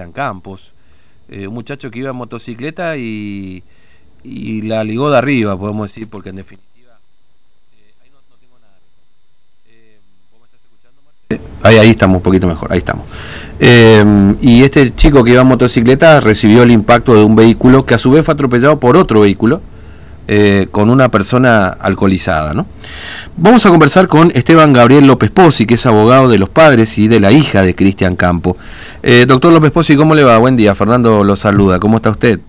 en Campos, eh, un muchacho que iba en motocicleta y, y la ligó de arriba, podemos decir, porque en definitiva... eh, ahí no, tengo nada. Eh, ¿Vos me estás escuchando, Marcelo? Ahí, ahí estamos, un poquito mejor, ahí estamos. Eh, y este chico que iba en motocicleta recibió el impacto de un vehículo que a su vez fue atropellado por otro vehículo. Eh, con una persona alcoholizada. ¿no? Vamos a conversar con Esteban Gabriel López Pozzi, que es abogado de los padres y de la hija de Cristian Campo. Eh, doctor López Pozzi, ¿cómo le va? Buen día, Fernando lo saluda. ¿Cómo está usted?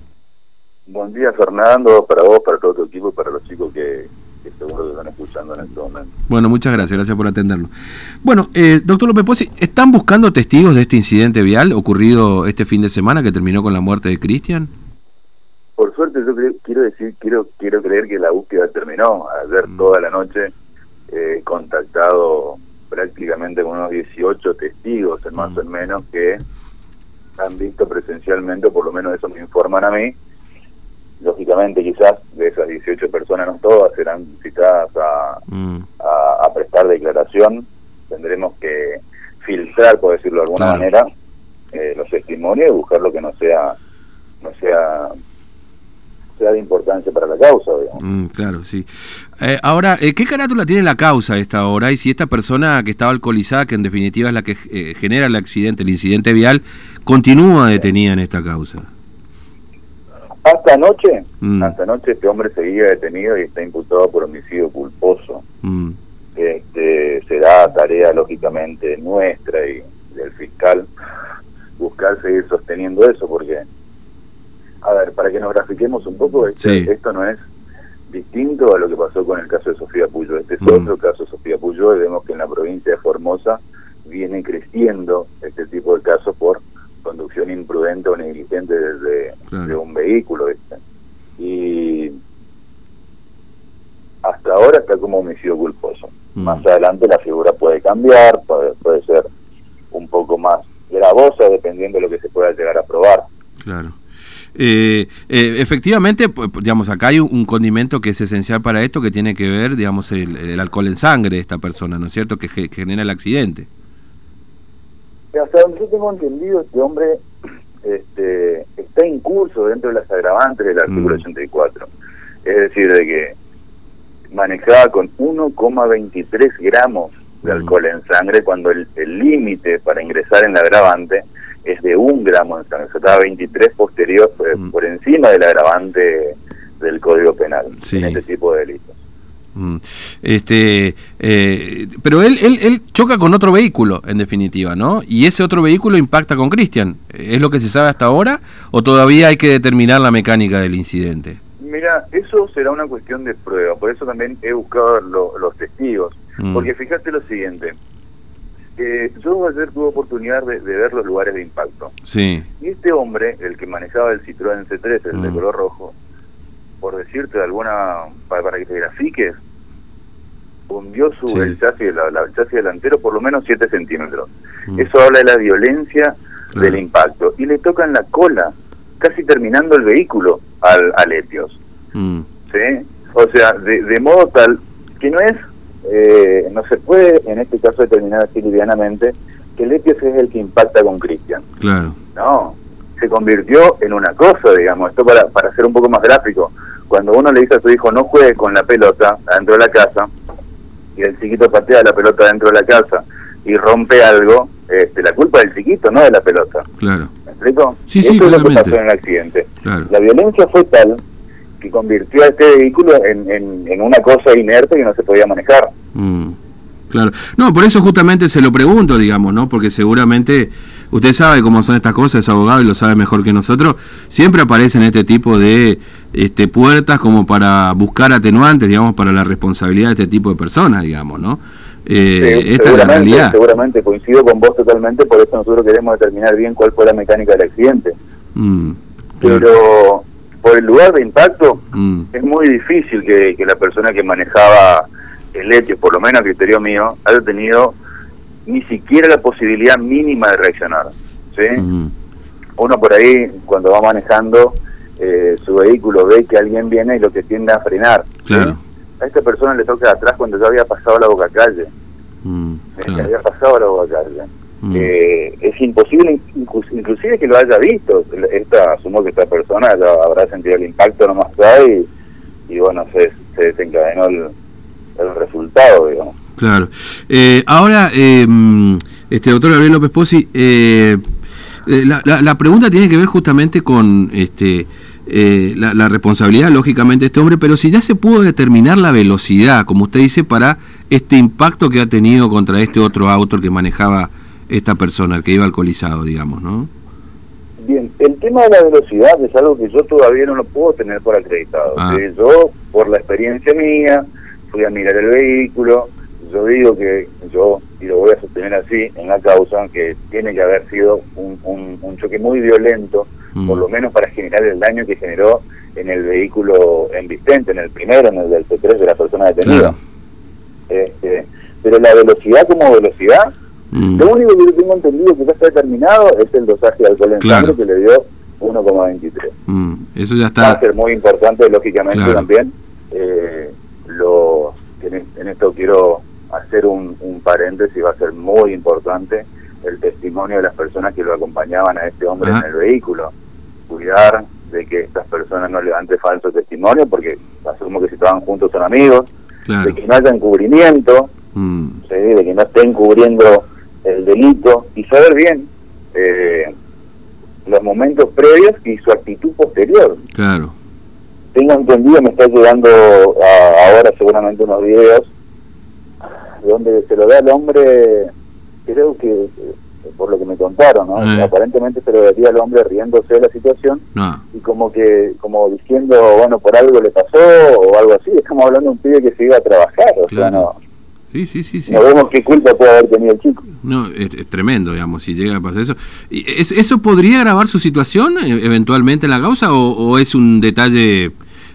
Buen día, Fernando, para vos, para todo tu equipo y para los chicos que, que seguro que están escuchando en este momento. Bueno, muchas gracias, gracias por atendernos. Bueno, eh, doctor López Pozzi, ¿están buscando testigos de este incidente vial ocurrido este fin de semana que terminó con la muerte de Cristian? Por suerte, yo cre- quiero decir, quiero quiero creer que la búsqueda terminó. Ayer Mm. toda la noche eh, he contactado prácticamente con unos 18 testigos, en más Mm. o en menos, que han visto presencialmente, o por lo menos eso me informan a mí. Lógicamente, quizás de esas 18 personas, no todas serán citadas a, Mm, a, a prestar declaración, tendremos que filtrar, por decirlo de alguna Claro. manera, eh, los testimonios y buscar lo que no sea no sea sea de importancia para la causa, mm, claro, sí. Eh, ahora, eh, ¿qué carátula tiene la causa a esta hora? Y si esta persona que estaba alcoholizada, que en definitiva es la que eh, genera el accidente, el incidente vial, continúa detenida en esta causa. Hasta anoche, Mm. hasta anoche este hombre seguía detenido y está imputado por homicidio culposo. Mm, Este, será tarea lógicamente nuestra y del fiscal buscar seguir sosteniendo eso porque para que nos grafiquemos un poco este- Sí. esto no es distinto a lo que pasó con el caso de Sofía Puyo este es Mm. otro caso de Sofía Puyo y vemos que en la provincia de Formosa viene creciendo este tipo de casos por conducción imprudente o negligente desde Claro. de un vehículo ¿viste? y hasta ahora está como homicidio culposo. Mm. Más adelante la figura puede cambiar, puede, puede ser un poco más gravosa dependiendo de lo que se pueda llegar a probar. claro. Eh, eh, efectivamente, pu- pu- digamos, acá hay un- condimento que es esencial para esto, que tiene que ver, digamos, el, el alcohol en sangre de esta persona, ¿no es cierto?, que, que genera el accidente. Hasta donde yo tengo entendido, este hombre este, está en curso dentro de las agravantes del artículo Mm. 84. Es decir, de que manejaba con 1,23 gramos de Mm. alcohol en sangre cuando el el límite para ingresar en la agravante es de un gramo sea, estaba 23 posterior eh, Mm. por encima del agravante del Código Penal Sí. en este tipo de delitos. Mm. Este, eh, pero él, él, él choca con otro vehículo, en definitiva, ¿no? Y ese otro vehículo impacta con Cristian. ¿Es lo que se sabe hasta ahora o todavía hay que determinar la mecánica del incidente? Mira, eso será una cuestión de prueba, por eso también he buscado lo- los testigos. Mm. Porque fíjate lo siguiente, eh, yo ayer tuve oportunidad de, de ver los lugares de impacto. Sí, Y este hombre, el que manejaba el Citroën C3, el de Mm. color rojo, por decirte de alguna, para, para que te grafiques, hundió su, Sí. el, chasis, la- la- el chasis delantero por lo menos 7 centímetros. Mm. Eso habla de la violencia Claro. del impacto. Y le tocan la cola, casi terminando el vehículo al, al Etios. Mm. ¿sí? O sea, de, de modo tal que no es, eh, no se puede en este caso determinar así livianamente que el Etios es el que impacta con Cristian. claro. No, se convirtió en una cosa, digamos, esto para, para ser un poco más gráfico. Cuando uno le dice a su hijo no juegue con la pelota adentro de la casa y el chiquito patea la pelota dentro de la casa y rompe algo, este, la culpa del chiquito, no de la pelota. Claro, ¿Me explico? Sí, sí, Esto es lo que pasó en el accidente. claro. La violencia fue tal que convirtió a este vehículo en, en, en una cosa inerte que no se podía manejar. Mm, claro. No, por eso justamente se lo pregunto, digamos, ¿no? Porque seguramente usted sabe cómo son estas cosas, es abogado y lo sabe mejor que nosotros. Siempre aparecen este tipo de este, puertas como para buscar atenuantes, digamos, para la responsabilidad de este tipo de personas, digamos, ¿no? Eh, Sí, esta es la realidad. seguramente coincido con vos totalmente, por eso nosotros queremos determinar bien cuál fue la mecánica del accidente. Mm, claro. Pero por el lugar de impacto Mm, es muy difícil que, que la persona que manejaba el Etios, por lo menos a criterio mío, haya tenido ni siquiera la posibilidad mínima de reaccionar. ¿sí? mm, uno por ahí cuando va manejando eh, su vehículo ve que alguien viene y lo que tiende a frenar. ¿sí? Claro. A esta persona le toca atrás cuando ya había pasado la boca calle. mm, claro. había pasado la boca calle. Mm. Eh, es imposible, inclusive que lo haya visto. Esta, asumo que esta persona ya habrá sentido el impacto nomás ahí y, bueno, se, se desencadenó el, el resultado, digamos. Claro. Eh, ahora, eh, este doctor Gabriel López Pozzi, eh, eh, la, la, la, pregunta tiene que ver justamente con este eh, la, la, responsabilidad, lógicamente, de este hombre, pero si ya se pudo determinar la velocidad, como usted dice, para este impacto que ha tenido contra este otro auto que manejaba esta persona, el que iba alcoholizado, digamos, ¿no? Bien, el tema de la velocidad es algo que yo todavía no lo puedo tener por acreditado. Ah. Yo, por la experiencia mía, fui a mirar el vehículo, yo digo que yo, y lo voy a sostener así en la causa, que tiene que haber sido un, un, un choque muy violento, mm. por lo menos para generar el daño que generó en el vehículo en Vicente, en el primero, en el del C3 de la persona detenida. Claro. Este, pero la velocidad como velocidad Mm. Lo único que yo tengo entendido que ya está determinado es el dosaje de alcohol en claro. sangre que le dio 1,23. Mm. Eso ya está. Va a ser muy importante, lógicamente, claro. también. Eh, lo, en, en, esto quiero hacer un, un paréntesis, va a ser muy importante el testimonio de las personas que lo acompañaban a este hombre en el vehículo. Cuidar de que estas personas no levanten falso testimonio, porque asumo que si estaban juntos son amigos, claro. de que no haya encubrimiento, mm. ¿sí? de que no estén cubriendo el delito y saber bien eh, los momentos previos y su actitud posterior. Claro. Tengo entendido, me está llegando a, ahora seguramente unos videos donde se lo da al hombre, creo que por lo que me contaron, ¿no? Eh. aparentemente se lo daría al hombre riéndose de la situación no. y como que como diciendo, bueno, por algo le pasó o algo así, estamos hablando de un pibe que se iba a trabajar, o claro. sea, no Sí, sí, sí, sí. No vemos qué culpa puede haber tenido el chico. No, es, es tremendo, digamos, si llega a pasar eso. ¿Es, ¿Eso podría grabar su situación e, eventualmente en la causa o, o, es un detalle,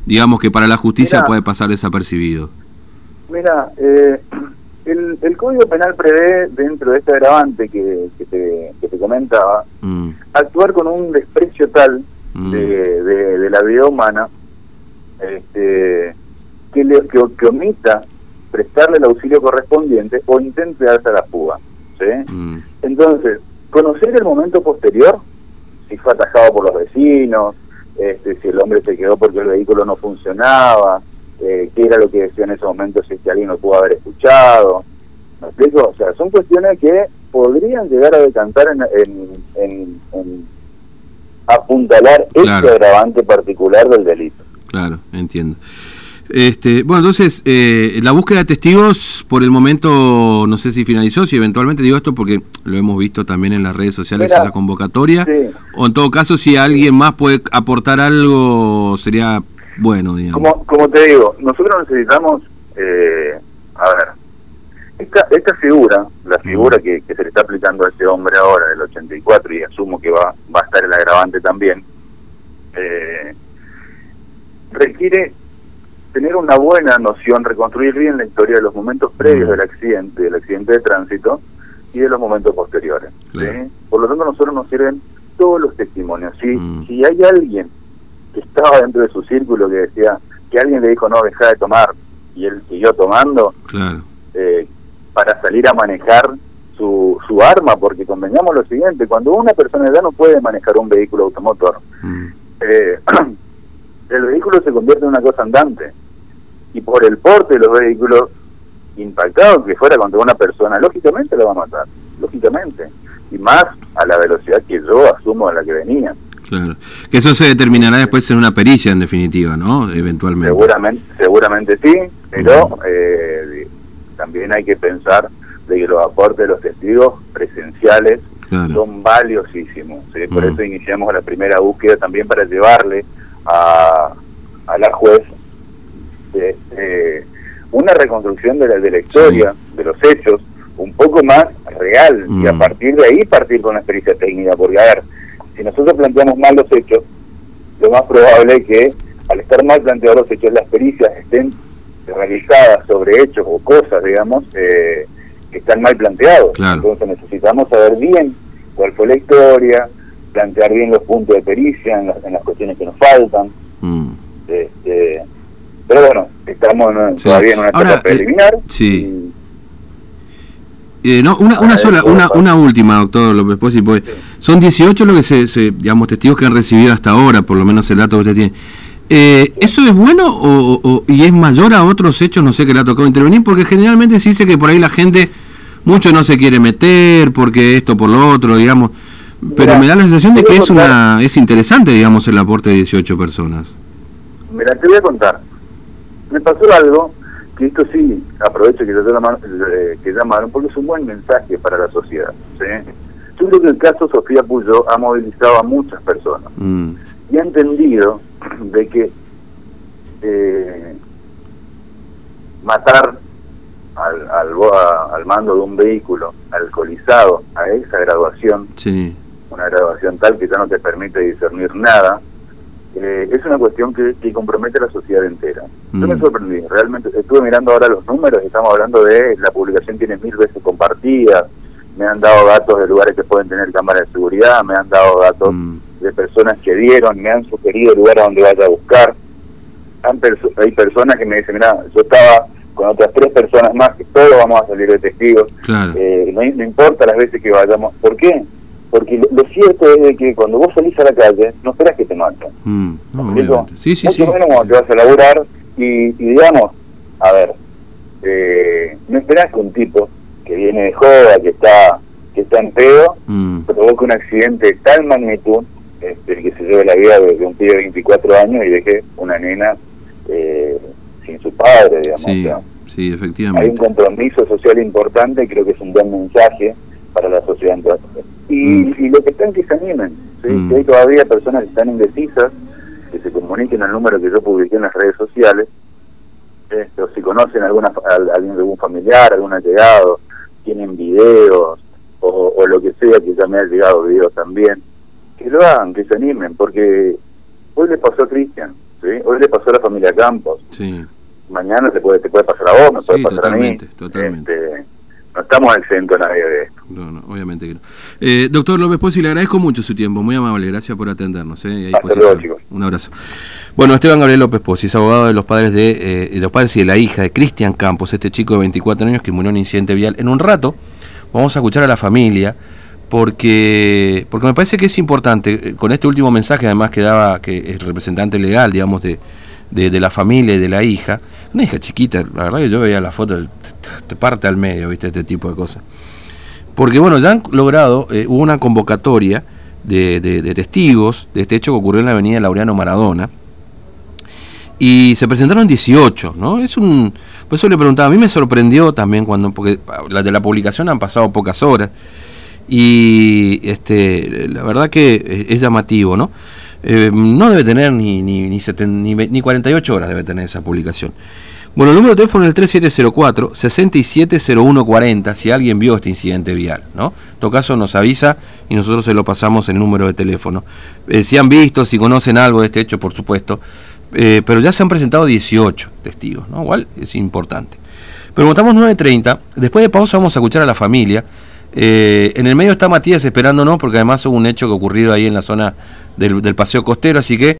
digamos, que para la justicia mira, puede pasar desapercibido? Mira, eh, el, el, Código Penal prevé, dentro de este agravante que, que, te, que te comentaba, mm. actuar con un desprecio tal mm. de, de, de, la vida humana este, que, le, que, que omita prestarle el auxilio correspondiente o intente darse a la fuga. ¿sí? Mm. Entonces, conocer el momento posterior, si fue atajado por los vecinos, este, si el hombre se quedó porque el vehículo no funcionaba, eh, qué era lo que decía en ese momento, si es que alguien lo pudo haber escuchado. ¿Me explico? O sea, son cuestiones que podrían llegar a decantar en, en, en, en apuntalar claro. este agravante particular del delito. Claro, entiendo. Este, bueno, entonces, eh, la búsqueda de testigos por el momento, no sé si finalizó, si eventualmente digo esto porque lo hemos visto también en las redes sociales, Mira, esa convocatoria, sí. o en todo caso, si alguien más puede aportar algo, sería bueno, digamos. Como, como te digo, nosotros necesitamos, eh, a ver, esta, esta figura, la figura que, que, se le está aplicando a este hombre ahora, del 84, y asumo que va, va a estar el agravante también, eh, requiere tener una buena noción, reconstruir bien la historia de los momentos previos mm. del accidente, del accidente de tránsito y de los momentos posteriores. Claro. ¿sí? Por lo tanto, a nosotros nos sirven todos los testimonios. Si, mm. si hay alguien que estaba dentro de su círculo que decía que alguien le dijo no, deja de tomar y él siguió tomando claro. eh, para salir a manejar su, su arma, porque convengamos lo siguiente, cuando una persona de edad no puede manejar un vehículo automotor, mm. eh, el vehículo se convierte en una cosa andante y por el porte de los vehículos impactados que fuera contra una persona, lógicamente lo va a matar, lógicamente, y más a la velocidad que yo asumo a la que venía. Claro, que eso se determinará después en una pericia en definitiva, ¿no? Eventualmente. Seguramente, seguramente sí, pero uh -huh. eh, también hay que pensar de que los aportes de los testigos presenciales claro. son valiosísimos. ¿sí? Por uh -huh. eso iniciamos la primera búsqueda también para llevarle a, a la juez una reconstrucción de la, de la historia, sí. de los hechos, un poco más real, mm. y a mm. partir de ahí partir con la experiencia técnica, porque a ver, si nosotros planteamos mal los hechos, lo más probable es que al estar mal planteados los hechos, las pericias estén realizadas sobre hechos o cosas, digamos, eh, que están mal planteados. Claro. Entonces necesitamos saber bien cuál fue la historia, plantear bien los puntos de pericia en, las, en las cuestiones que nos faltan. Mm. Este, pero bueno, estamos en, sí. todavía en una etapa Ahora, preliminar. Eh, sí. Eh, no, una, una sola, una, una última, doctor López Pozzi, pues, son 18 lo que se, digamos, testigos que han recibido hasta ahora, por lo menos el dato que usted tiene. Eh, ¿Eso es bueno o, y es mayor a otros hechos, no sé, que le ha tocado intervenir? Porque generalmente se dice que por ahí la gente mucho no se quiere meter, porque esto por lo otro, digamos. Pero me da la sensación de que es una es interesante, digamos, el aporte de 18 personas. Mira, te voy a contar. Me pasó algo que esto sí, aprovecho que te eh, que llamaron, porque es un buen mensaje para la sociedad. Yo creo que el caso Sofía Puyo ha movilizado a muchas personas mm. y ha entendido de que eh, matar al, al, al, mando de un vehículo alcoholizado a esa graduación, una graduación tal que ya no te permite discernir nada, eh, es una cuestión que, compromete a la sociedad entera. Yo me mm. sorprendí, realmente estuve mirando ahora los números, estamos hablando de la publicación tiene mil veces compartidas, me han dado datos de lugares que pueden tener cámaras de seguridad, me han dado datos mm. de personas que dieron, me han sugerido lugares donde vaya a buscar. hay personas que me dicen, mira, yo estaba con otras tres personas más, que todos vamos a salir de testigos, eh, no, no importa las veces que vayamos. ¿Por qué? Porque lo, cierto es que cuando vos salís a la calle, no esperas que te maten. Mm, no, sí, sí, Mucho menos cuando te vas a laburar y, digamos, a ver, eh, no esperás que un tipo que viene de joda, que está que está en pedo, mm. provoque un accidente de tal magnitud este, que se lleve la vida de, un pibe de 24 años y deje una nena eh, sin su padre, digamos. Sí, sí, efectivamente. Hay un compromiso social importante, creo que es un buen mensaje para la sociedad. Y, mm. y lo que están que se animen, mm. que hay todavía personas que están indecisas, que se comuniquen al número que yo publiqué en las redes sociales, este, o si conocen alguna, a, alguien, algún familiar, algún allegado, tienen videos, o, lo que sea, que ya me ha llegado videos también, que lo hagan, que se animen, porque hoy le pasó a Cristian, ¿sí? hoy le pasó a la familia Campos, sí. mañana te puede, te puede pasar a vos, me puede pasar a mí. Totalmente. Este, no estamos exentos nadie de esto. No, no, obviamente que no. Eh, doctor López Pozzi, le agradezco mucho su tiempo, muy amable, gracias por atendernos. Eh, Un abrazo. Bueno, Esteban Gabriel López Pozzi es abogado de los padres de, eh, de los padres y de la hija de Cristian Campos, este chico de 24 años que murió en un incidente vial. En un rato vamos a escuchar a la familia porque porque me parece que es importante eh, con este último mensaje además que daba que es representante legal digamos de de, la familia y de la hija. Una hija chiquita, la verdad que yo veía la foto, te parte al medio, viste, este tipo de cosas. Porque bueno, ya han logrado, eh, hubo una convocatoria de, de, testigos de este hecho que ocurrió en la avenida Laureano Maradona. Y se presentaron 18, ¿no? Es un. Por eso le preguntaba, a mí me sorprendió también cuando. Porque las de la publicación han pasado pocas horas. Y este la verdad que es llamativo, ¿no? Eh, no debe tener ni, ni, ni, ni, 48 horas, debe tener esa publicación. Bueno, el número de teléfono es el 3704-670140, si alguien vio este incidente vial, ¿no? En todo caso nos avisa y nosotros se lo pasamos el número de teléfono. Eh, si han visto, si conocen algo de este hecho, por supuesto, eh, pero ya se han presentado 18 testigos, ¿no? Igual es importante. Pero como estamos 9.30, después de pausa vamos a escuchar a la familia. En el medio está Matías esperándonos porque además hubo un hecho que ocurrido ahí en la zona del, del paseo costero, así que